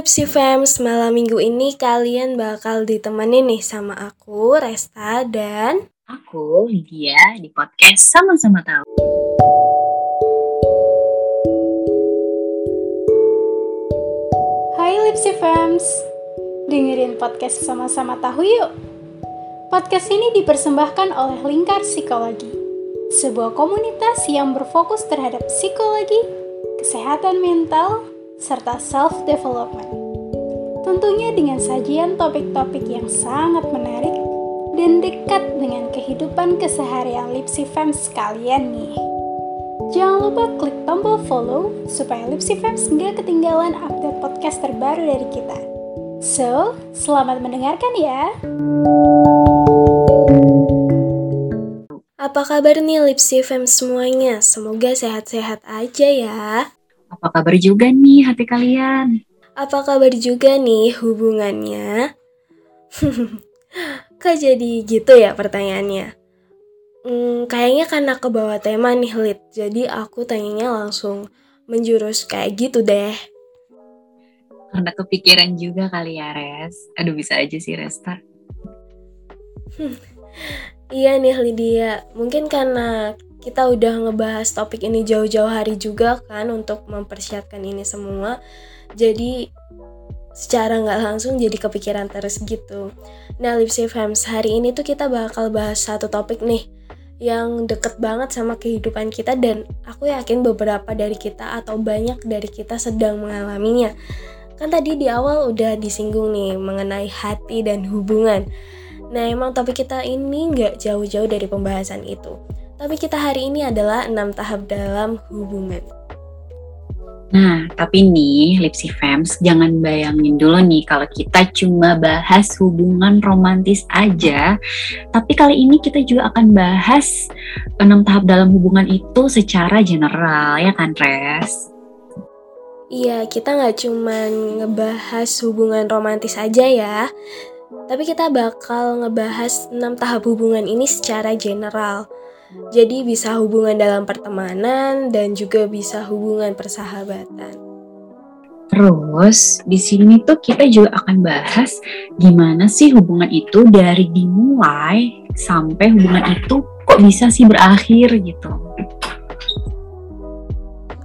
Lipsy Fams, malam minggu ini kalian bakal ditemenin nih sama aku, Resta, dan Aku, Lydia, di podcast Sama-Sama Tahu. Hai Lipsy Fams, dengerin podcast Sama-Sama Tahu yuk. Podcast ini dipersembahkan oleh Lingkar Psikologi, sebuah komunitas yang berfokus terhadap psikologi, kesehatan mental, serta self-development. Tentunya dengan sajian topik-topik yang sangat menarik dan dekat dengan kehidupan keseharian Lipsy Fans kalian nih. Jangan lupa klik tombol follow supaya Lipsy Fans nggak ketinggalan update podcast terbaru dari kita. So, selamat mendengarkan ya! Apa kabar nih Lipsy Fams semuanya? Semoga sehat-sehat aja ya. Apa kabar juga nih hati kalian? Apa kabar juga nih hubungannya? Kok jadi gitu ya pertanyaannya? Hmm, kayaknya karena ke bawah tema nih Lid, jadi aku tanyanya langsung menjurus kayak gitu deh. Karena kepikiran juga kali ya, Res. Aduh, bisa aja sih, Resta. Iya nih Lydia, mungkin karena kita udah ngebahas topik ini jauh-jauh hari juga kan untuk mempersiapkan ini semua. Jadi secara nggak langsung jadi kepikiran terus gitu. Nah, Lipsy Fams, hari ini tuh kita bakal bahas satu topik nih yang deket banget sama kehidupan kita dan aku yakin beberapa dari kita atau banyak dari kita sedang mengalaminya. Kan tadi di awal udah disinggung nih mengenai hati dan hubungan. Nah, emang topik kita ini nggak jauh-jauh dari pembahasan itu. Tapi kita hari ini adalah enam tahap dalam hubungan. Nah, tapi nih, Lipsy Fams, jangan bayangin dulu nih kalau kita cuma bahas hubungan romantis aja. Tapi kali ini kita juga akan bahas enam tahap dalam hubungan itu secara general, ya kan, Res? Iya, kita nggak cuma ngebahas hubungan romantis aja ya, tapi kita bakal ngebahas 6 tahap hubungan ini secara general. Jadi bisa hubungan dalam pertemanan dan juga bisa hubungan persahabatan. Terus di sini tuh kita juga akan bahas gimana sih hubungan itu dari dimulai sampai hubungan itu kok bisa sih berakhir gitu.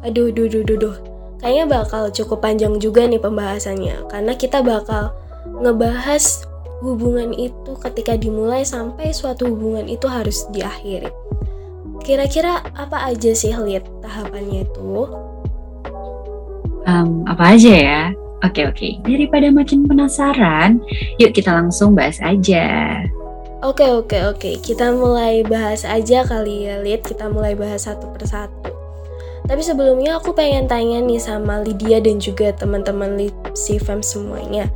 Aduh, duh, duh, duh, duh. Kayaknya bakal cukup panjang juga nih pembahasannya karena kita bakal ngebahas hubungan itu ketika dimulai sampai suatu hubungan itu harus diakhiri. Kira-kira apa aja sih lihat tahapannya itu? Um, apa aja ya? Oke oke, daripada makin penasaran, yuk kita langsung bahas aja. Oke oke oke, kita mulai bahas aja kali ya Lid, kita mulai bahas satu persatu. Tapi sebelumnya aku pengen tanya nih sama Lydia dan juga teman-teman Lipsy Fam semuanya.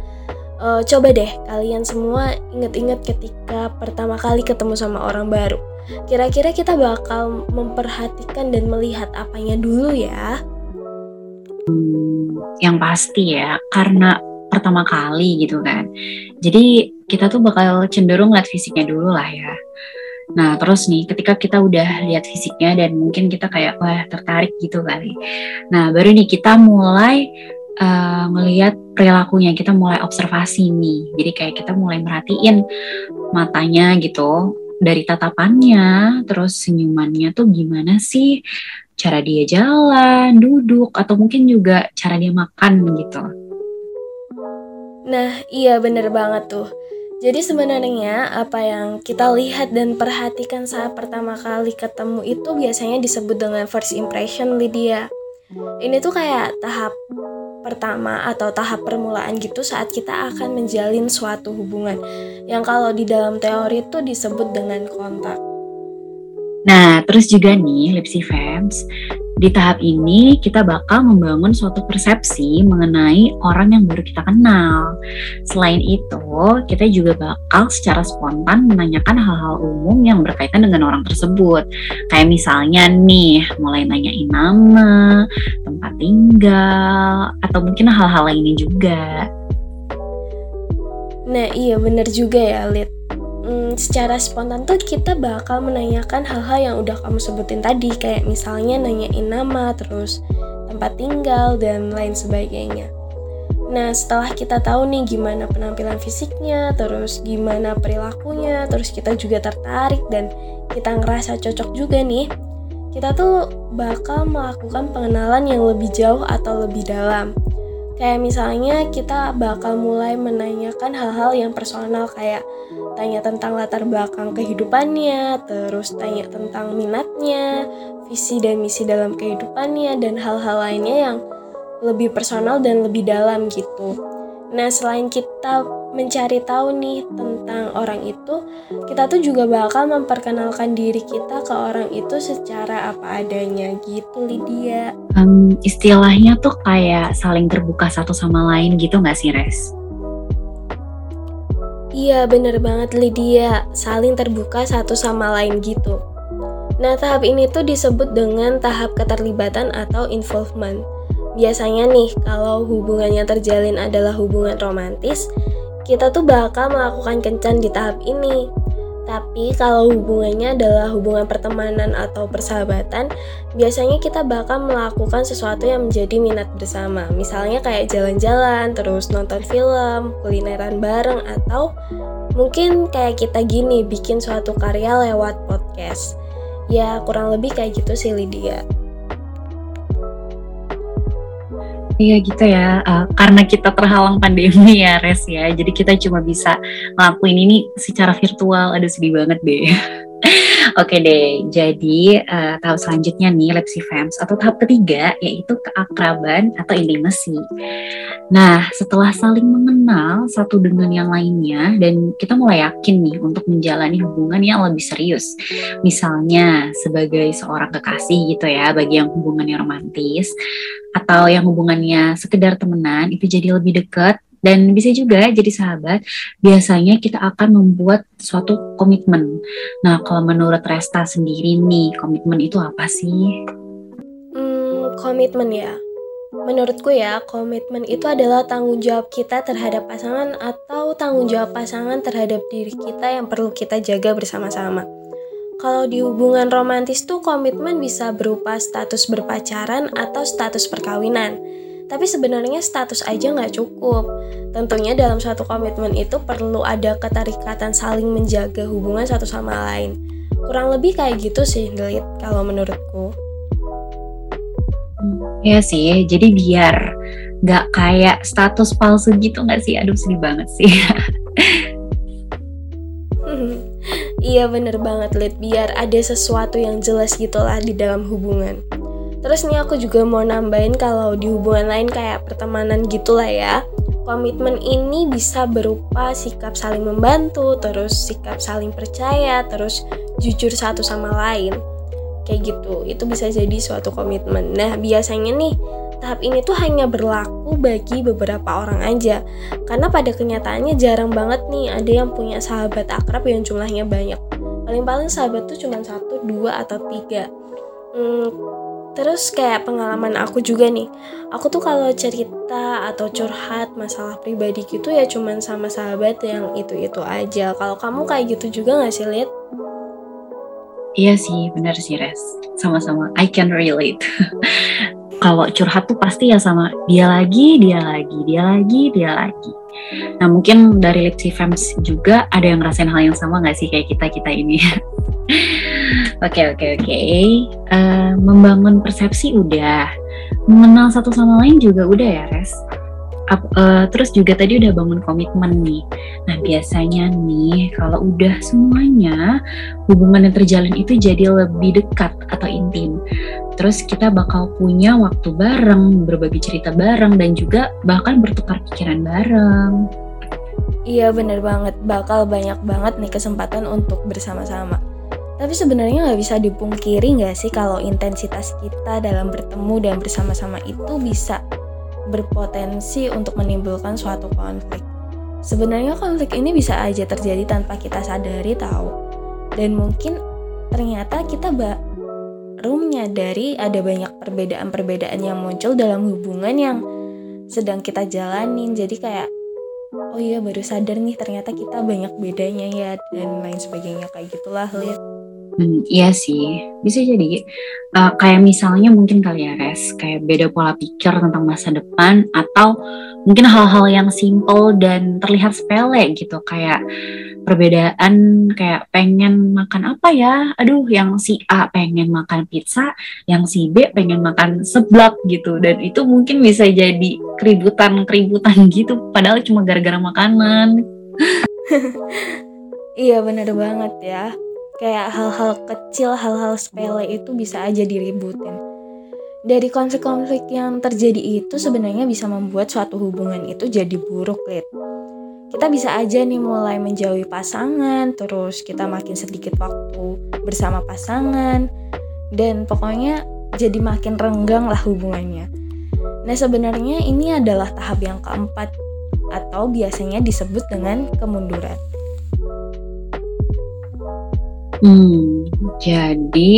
Uh, coba deh kalian semua inget-inget ketika pertama kali ketemu sama orang baru. Kira-kira kita bakal memperhatikan dan melihat apanya dulu ya? Yang pasti ya, karena pertama kali gitu kan. Jadi kita tuh bakal cenderung lihat fisiknya dulu lah ya. Nah, terus nih ketika kita udah lihat fisiknya dan mungkin kita kayak wah tertarik gitu kali. Nah, baru nih kita mulai uh, perilakunya, kita mulai observasi nih. Jadi kayak kita mulai merhatiin matanya gitu, dari tatapannya, terus senyumannya tuh gimana sih? Cara dia jalan, duduk, atau mungkin juga cara dia makan gitu. Nah, iya bener banget tuh. Jadi sebenarnya apa yang kita lihat dan perhatikan saat pertama kali ketemu itu biasanya disebut dengan first impression Lydia. Ini tuh kayak tahap pertama atau tahap permulaan gitu saat kita akan menjalin suatu hubungan yang kalau di dalam teori itu disebut dengan kontak. Nah, terus juga nih Lipsy Fams, di tahap ini kita bakal membangun suatu persepsi mengenai orang yang baru kita kenal. Selain itu, kita juga bakal secara spontan menanyakan hal-hal umum yang berkaitan dengan orang tersebut. Kayak misalnya nih, mulai nanyain nama, tempat tinggal, atau mungkin hal-hal lainnya juga. Nah iya bener juga ya Lid hmm, secara spontan tuh kita bakal menanyakan hal-hal yang udah kamu sebutin tadi kayak misalnya nanyain nama terus tempat tinggal dan lain sebagainya Nah, setelah kita tahu nih gimana penampilan fisiknya, terus gimana perilakunya, terus kita juga tertarik dan kita ngerasa cocok juga nih, kita tuh bakal melakukan pengenalan yang lebih jauh atau lebih dalam. Kayak misalnya kita bakal mulai menanyakan hal-hal yang personal kayak tanya tentang latar belakang kehidupannya, terus tanya tentang minatnya, visi dan misi dalam kehidupannya, dan hal-hal lainnya yang lebih personal dan lebih dalam gitu. Nah, selain kita mencari tahu nih tentang orang itu, kita tuh juga bakal memperkenalkan diri kita ke orang itu secara apa adanya gitu, Lydia. Um, istilahnya tuh kayak saling terbuka satu sama lain gitu nggak sih, Res? Iya, bener banget Lydia. Saling terbuka satu sama lain gitu. Nah, tahap ini tuh disebut dengan tahap keterlibatan atau involvement. Biasanya nih, kalau hubungan yang terjalin adalah hubungan romantis, kita tuh bakal melakukan kencan di tahap ini. Tapi kalau hubungannya adalah hubungan pertemanan atau persahabatan, biasanya kita bakal melakukan sesuatu yang menjadi minat bersama. Misalnya kayak jalan-jalan, terus nonton film, kulineran bareng, atau mungkin kayak kita gini, bikin suatu karya lewat podcast. Ya kurang lebih kayak gitu sih Lydia. Iya gitu ya, uh, karena kita terhalang pandemi ya Res ya, jadi kita cuma bisa ngelakuin ini secara virtual, aduh sedih banget deh. Oke deh, jadi uh, tahap selanjutnya nih Fams atau tahap ketiga yaitu keakraban atau intimacy. Nah, setelah saling mengenal satu dengan yang lainnya dan kita mulai yakin nih untuk menjalani hubungan yang lebih serius. Misalnya sebagai seorang kekasih gitu ya, bagi yang hubungannya romantis atau yang hubungannya sekedar temenan itu jadi lebih dekat dan bisa juga jadi sahabat, biasanya kita akan membuat suatu komitmen. Nah, kalau menurut Resta sendiri nih, komitmen itu apa sih? Hmm, komitmen ya. Menurutku ya, komitmen itu adalah tanggung jawab kita terhadap pasangan atau tanggung jawab pasangan terhadap diri kita yang perlu kita jaga bersama-sama. Kalau di hubungan romantis tuh komitmen bisa berupa status berpacaran atau status perkawinan. Tapi sebenarnya status aja nggak cukup. Tentunya dalam suatu komitmen itu perlu ada keterikatan saling menjaga hubungan satu sama lain. Kurang lebih kayak gitu sih, Delit, kalau menurutku. Ya sih, jadi biar nggak kayak status palsu gitu nggak sih? Aduh sedih banget sih. iya bener banget, Lid. Biar ada sesuatu yang jelas gitulah di dalam hubungan. Terus nih aku juga mau nambahin kalau di hubungan lain kayak pertemanan gitulah ya. Komitmen ini bisa berupa sikap saling membantu, terus sikap saling percaya, terus jujur satu sama lain. Kayak gitu, itu bisa jadi suatu komitmen. Nah, biasanya nih, tahap ini tuh hanya berlaku bagi beberapa orang aja. Karena pada kenyataannya jarang banget nih ada yang punya sahabat akrab yang jumlahnya banyak. Paling-paling sahabat tuh cuma satu, dua, atau tiga. Hmm, Terus kayak pengalaman aku juga nih, aku tuh kalau cerita atau curhat masalah pribadi gitu ya cuman sama sahabat yang itu-itu aja. Kalau kamu kayak gitu juga gak sih, Lid? Iya sih, bener sih, Res. Sama-sama, I can relate. kalau curhat tuh pasti ya sama dia lagi, dia lagi, dia lagi, dia lagi. Nah mungkin dari Lipsy Fams juga ada yang ngerasain hal yang sama gak sih kayak kita-kita ini? Oke oke oke. Eh, membangun persepsi udah, mengenal satu sama lain juga udah ya res. Up, uh, terus juga tadi udah bangun komitmen nih. Nah biasanya nih kalau udah semuanya hubungan yang terjalin itu jadi lebih dekat atau intim. Terus kita bakal punya waktu bareng, berbagi cerita bareng dan juga bahkan bertukar pikiran bareng. Iya bener banget, bakal banyak banget nih kesempatan untuk bersama-sama. Tapi sebenarnya nggak bisa dipungkiri nggak sih kalau intensitas kita dalam bertemu dan bersama-sama itu bisa berpotensi untuk menimbulkan suatu konflik. Sebenarnya konflik ini bisa aja terjadi tanpa kita sadari tahu. Dan mungkin ternyata kita baru menyadari ada banyak perbedaan-perbedaan yang muncul dalam hubungan yang sedang kita jalanin. Jadi kayak oh iya baru sadar nih ternyata kita banyak bedanya ya dan lain sebagainya kayak gitulah lihat Hmm, iya sih, bisa jadi. Uh, kayak misalnya mungkin kali ya res, kayak beda pola pikir tentang masa depan atau mungkin hal-hal yang simple dan terlihat sepele gitu. Kayak perbedaan kayak pengen makan apa ya? Aduh yang si A pengen makan pizza yang si B pengen makan seblak gitu. Dan itu mungkin bisa jadi keributan-keributan gitu. Padahal cuma gara-gara makanan. Iya bener banget ya kayak hal-hal kecil hal-hal sepele itu bisa aja diributin dari konflik-konflik yang terjadi itu sebenarnya bisa membuat suatu hubungan itu jadi buruk, Lid kita bisa aja nih mulai menjauhi pasangan, terus kita makin sedikit waktu bersama pasangan, dan pokoknya jadi makin renggang lah hubungannya. Nah sebenarnya ini adalah tahap yang keempat atau biasanya disebut dengan kemunduran. Hmm, jadi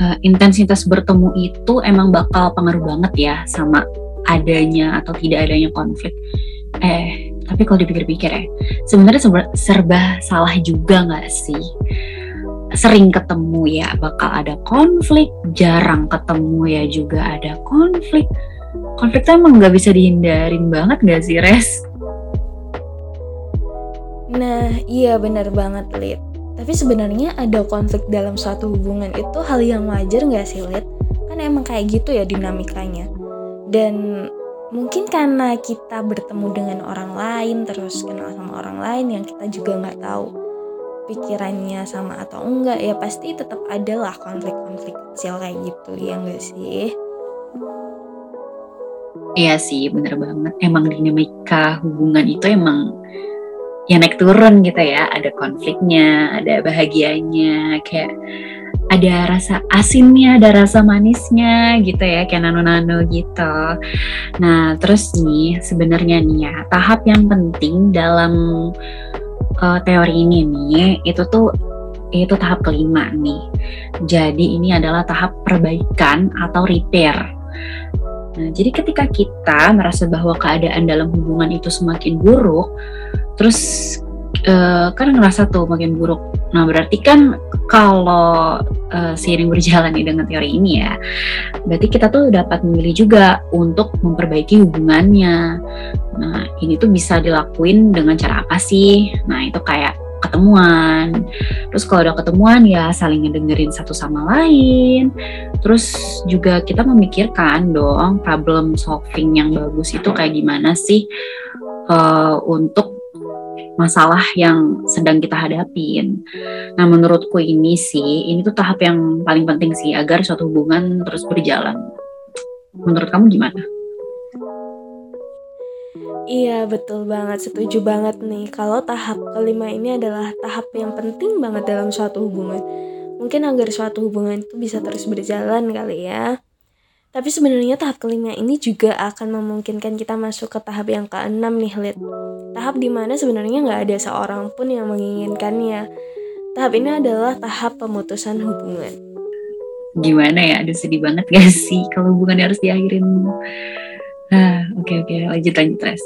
uh, intensitas bertemu itu emang bakal pengaruh banget ya sama adanya atau tidak adanya konflik. Eh, tapi kalau dipikir-pikir ya, sebenarnya serba, serba salah juga nggak sih? Sering ketemu ya bakal ada konflik, jarang ketemu ya juga ada konflik. Konflik tuh emang nggak bisa dihindarin banget nggak sih, Res? Nah, iya bener banget, Lid. Tapi sebenarnya ada konflik dalam suatu hubungan itu hal yang wajar nggak sih, Lid? Kan emang kayak gitu ya dinamikanya. Dan mungkin karena kita bertemu dengan orang lain terus kenal sama orang lain yang kita juga nggak tahu pikirannya sama atau enggak ya pasti tetap ada lah konflik-konflik kecil kayak gitu ya enggak sih iya sih bener banget emang dinamika hubungan itu emang ya naik turun gitu ya ada konfliknya ada bahagianya kayak ada rasa asinnya, ada rasa manisnya gitu ya, kayak nano-nano gitu. Nah, terus nih sebenarnya nih ya, tahap yang penting dalam uh, teori ini nih, itu tuh itu tahap kelima nih. Jadi ini adalah tahap perbaikan atau repair. Nah, jadi ketika kita merasa bahwa keadaan dalam hubungan itu semakin buruk, terus uh, kan ngerasa tuh makin buruk. Nah berarti kan kalau uh, seiring berjalan nih dengan teori ini ya, berarti kita tuh dapat memilih juga untuk memperbaiki hubungannya. Nah ini tuh bisa dilakuin dengan cara apa sih? Nah itu kayak ketemuan. Terus kalau udah ketemuan ya saling ngedengerin satu sama lain. Terus juga kita memikirkan dong problem solving yang bagus itu kayak gimana sih uh, untuk masalah yang sedang kita hadapin. Nah, menurutku ini sih, ini tuh tahap yang paling penting sih agar suatu hubungan terus berjalan. Menurut kamu gimana? Iya, betul banget. Setuju banget nih. Kalau tahap kelima ini adalah tahap yang penting banget dalam suatu hubungan. Mungkin agar suatu hubungan itu bisa terus berjalan kali ya. Tapi sebenarnya tahap kelima ini juga akan memungkinkan kita masuk ke tahap yang keenam nih, Lid. Tahap di mana sebenarnya nggak ada seorang pun yang menginginkannya. Tahap ini adalah tahap pemutusan hubungan. Gimana ya? Aduh sedih bannya gak sih kalau hubungannya harus diakhirin. Ah, oke okay, oke, okay. lanjut lanjut Res.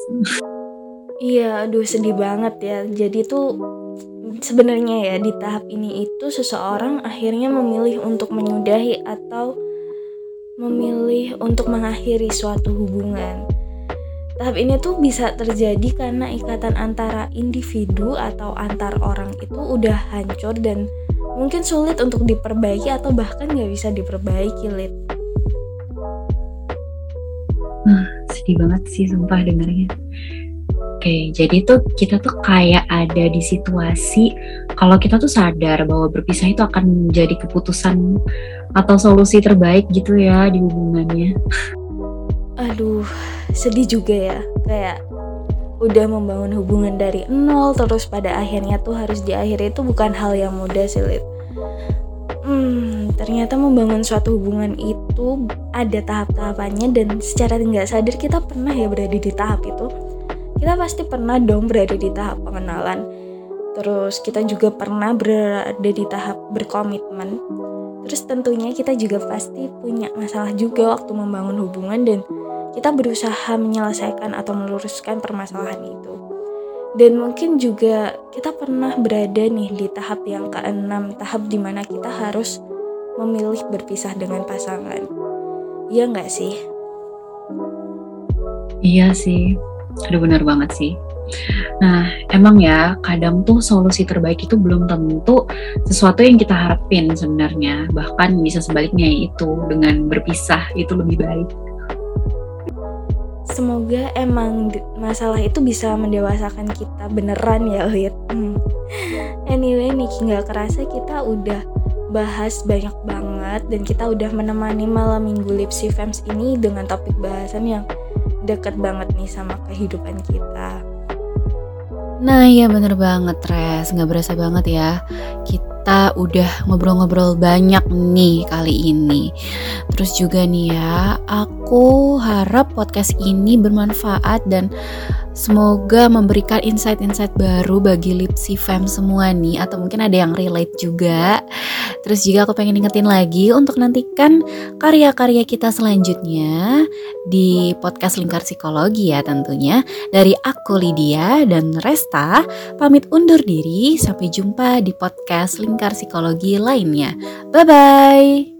Iya, aduh sedih banget ya. Jadi tuh sebenarnya ya di tahap ini itu seseorang akhirnya memilih untuk menyudahi atau memilih untuk mengakhiri suatu hubungan. Tahap ini tuh bisa terjadi karena ikatan antara individu atau antar orang itu udah hancur dan mungkin sulit untuk diperbaiki atau bahkan nggak bisa diperbaiki, Lid. Nah, sedih banget sih sumpah dengarnya. Oke, jadi tuh kita tuh kayak ada di situasi kalau kita tuh sadar bahwa berpisah itu akan menjadi keputusan atau solusi terbaik gitu ya di hubungannya. Aduh, sedih juga ya. Kayak udah membangun hubungan dari nol terus pada akhirnya tuh harus diakhiri itu bukan hal yang mudah sih, Lid. Hmm, ternyata membangun suatu hubungan itu ada tahap-tahapannya dan secara tidak sadar kita pernah ya berada di tahap itu kita pasti pernah dong berada di tahap pengenalan terus kita juga pernah berada di tahap berkomitmen terus tentunya kita juga pasti punya masalah juga waktu membangun hubungan dan kita berusaha menyelesaikan atau meluruskan permasalahan itu dan mungkin juga kita pernah berada nih di tahap yang keenam tahap di mana kita harus memilih berpisah dengan pasangan Iya nggak sih? Iya sih, aduh benar banget sih. Nah, emang ya kadang tuh solusi terbaik itu belum tentu sesuatu yang kita harapin sebenarnya. Bahkan bisa sebaliknya itu dengan berpisah itu lebih baik. Semoga emang masalah itu bisa mendewasakan kita beneran ya Lid. Hmm. Anyway nih nggak kerasa kita udah bahas banyak banget dan kita udah menemani malam minggu Lipsy Fems ini dengan topik bahasan yang deket banget nih sama kehidupan kita. Nah iya bener banget Res, nggak berasa banget ya Kita udah ngobrol-ngobrol banyak nih kali ini. Terus juga nih ya, aku harap podcast ini bermanfaat dan Semoga memberikan insight-insight baru bagi Lipsy Fam semua nih. Atau mungkin ada yang relate juga Terus juga aku pengen ingetin lagi untuk nantikan karya-karya kita selanjutnya Di podcast Lingkar Psikologi ya tentunya. Dari aku Lydia dan Resta Pamit undur diri. Sampai jumpa di podcast Lingkar Psikologi lainnya. Bye-bye